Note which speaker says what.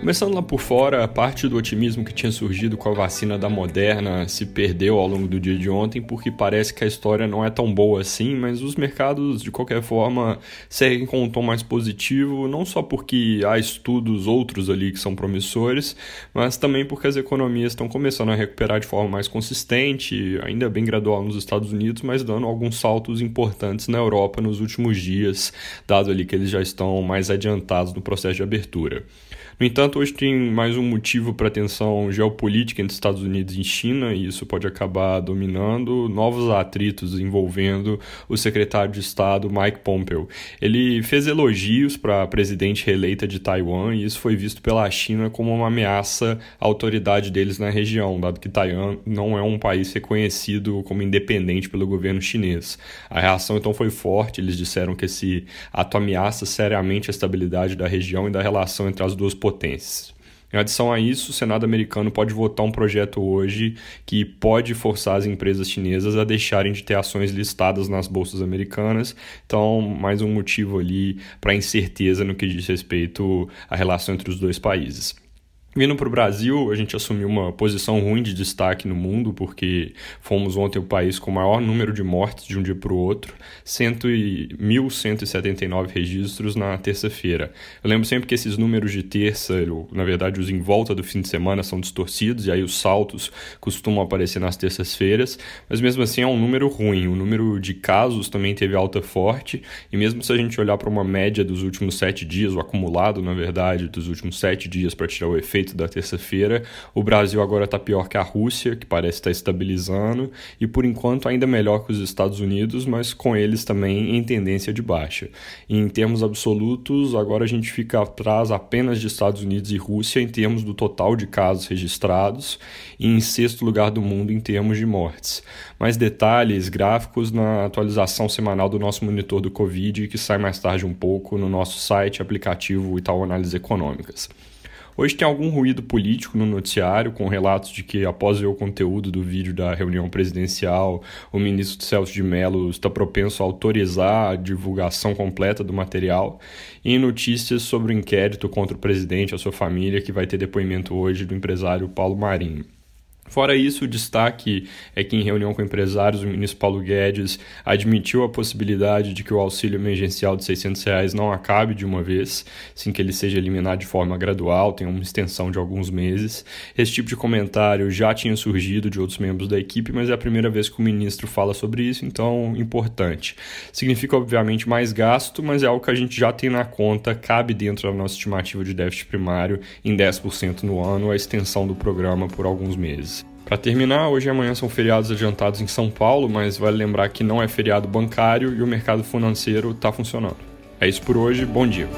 Speaker 1: Começando lá por fora, parte do otimismo que tinha surgido com a vacina da Moderna se perdeu ao longo do dia de ontem, porque parece que a história não é tão boa assim, mas os mercados, de qualquer forma, seguem com um tom mais positivo, não só porque há estudos outros ali que são promissores, mas também porque as economias estão começando a recuperar de forma mais consistente, ainda bem gradual nos Estados Unidos, mas dando alguns saltos importantes na Europa nos últimos dias, dado ali que eles já estão mais adiantados no processo de abertura. No entanto, hoje tem mais um motivo para tensão geopolítica entre Estados Unidos e China, e isso pode acabar dominando novos atritos envolvendo o secretário de Estado Mike Pompeo. Ele fez elogios para a presidente reeleita de Taiwan, e isso foi visto pela China como uma ameaça à autoridade deles na região, dado que Taiwan não é um país reconhecido como independente pelo governo chinês. A reação então foi forte, eles disseram que esse ato ameaça seriamente a estabilidade da região e da relação entre as duas. Em adição a isso, o Senado americano pode votar um projeto hoje que pode forçar as empresas chinesas a deixarem de ter ações listadas nas bolsas americanas. Então, mais um motivo ali para incerteza no que diz respeito à relação entre os dois países. Vindo para o Brasil, a gente assumiu uma posição ruim de destaque no mundo, porque fomos ontem o país com o maior número de mortes de um dia para o outro, 1.179 registros na terça-feira. Eu lembro sempre que esses números de terça, na verdade os em volta do fim de semana, são distorcidos, e aí os saltos costumam aparecer nas terças-feiras, mas mesmo assim é um número ruim. O número de casos também teve alta forte, e mesmo se a gente olhar para uma média dos últimos sete dias, o acumulado, na verdade, dos últimos sete dias para tirar o efeito da terça-feira. O Brasil agora está pior que a Rússia, que parece estar tá estabilizando, e por enquanto ainda melhor que os Estados Unidos, mas com eles também em tendência de baixa. E em termos absolutos, agora a gente fica atrás apenas de Estados Unidos e Rússia em termos do total de casos registrados e em sexto lugar do mundo em termos de mortes. Mais detalhes gráficos na atualização semanal do nosso monitor do Covid, que sai mais tarde um pouco no nosso site aplicativo Itaú Análises Econômicas. Hoje tem algum ruído político no noticiário, com relatos de que, após ver o conteúdo do vídeo da reunião presidencial, o ministro Celso de Mello está propenso a autorizar a divulgação completa do material, e notícias sobre o inquérito contra o presidente e a sua família, que vai ter depoimento hoje do empresário Paulo Marinho. Fora isso, o destaque é que, em reunião com empresários, o ministro Paulo Guedes admitiu a possibilidade de que o auxílio emergencial de 600 reais não acabe de uma vez, sem que ele seja eliminado de forma gradual, tenha uma extensão de alguns meses. Esse tipo de comentário já tinha surgido de outros membros da equipe, mas é a primeira vez que o ministro fala sobre isso, então importante. Significa, obviamente, mais gasto, mas é algo que a gente já tem na conta, cabe dentro da nossa estimativa de déficit primário em 10% no ano, a extensão do programa por alguns meses. Para terminar, hoje e amanhã são feriados adiantados em São Paulo, mas vale lembrar que não é feriado bancário e o mercado financeiro está funcionando. É isso por hoje, bom dia.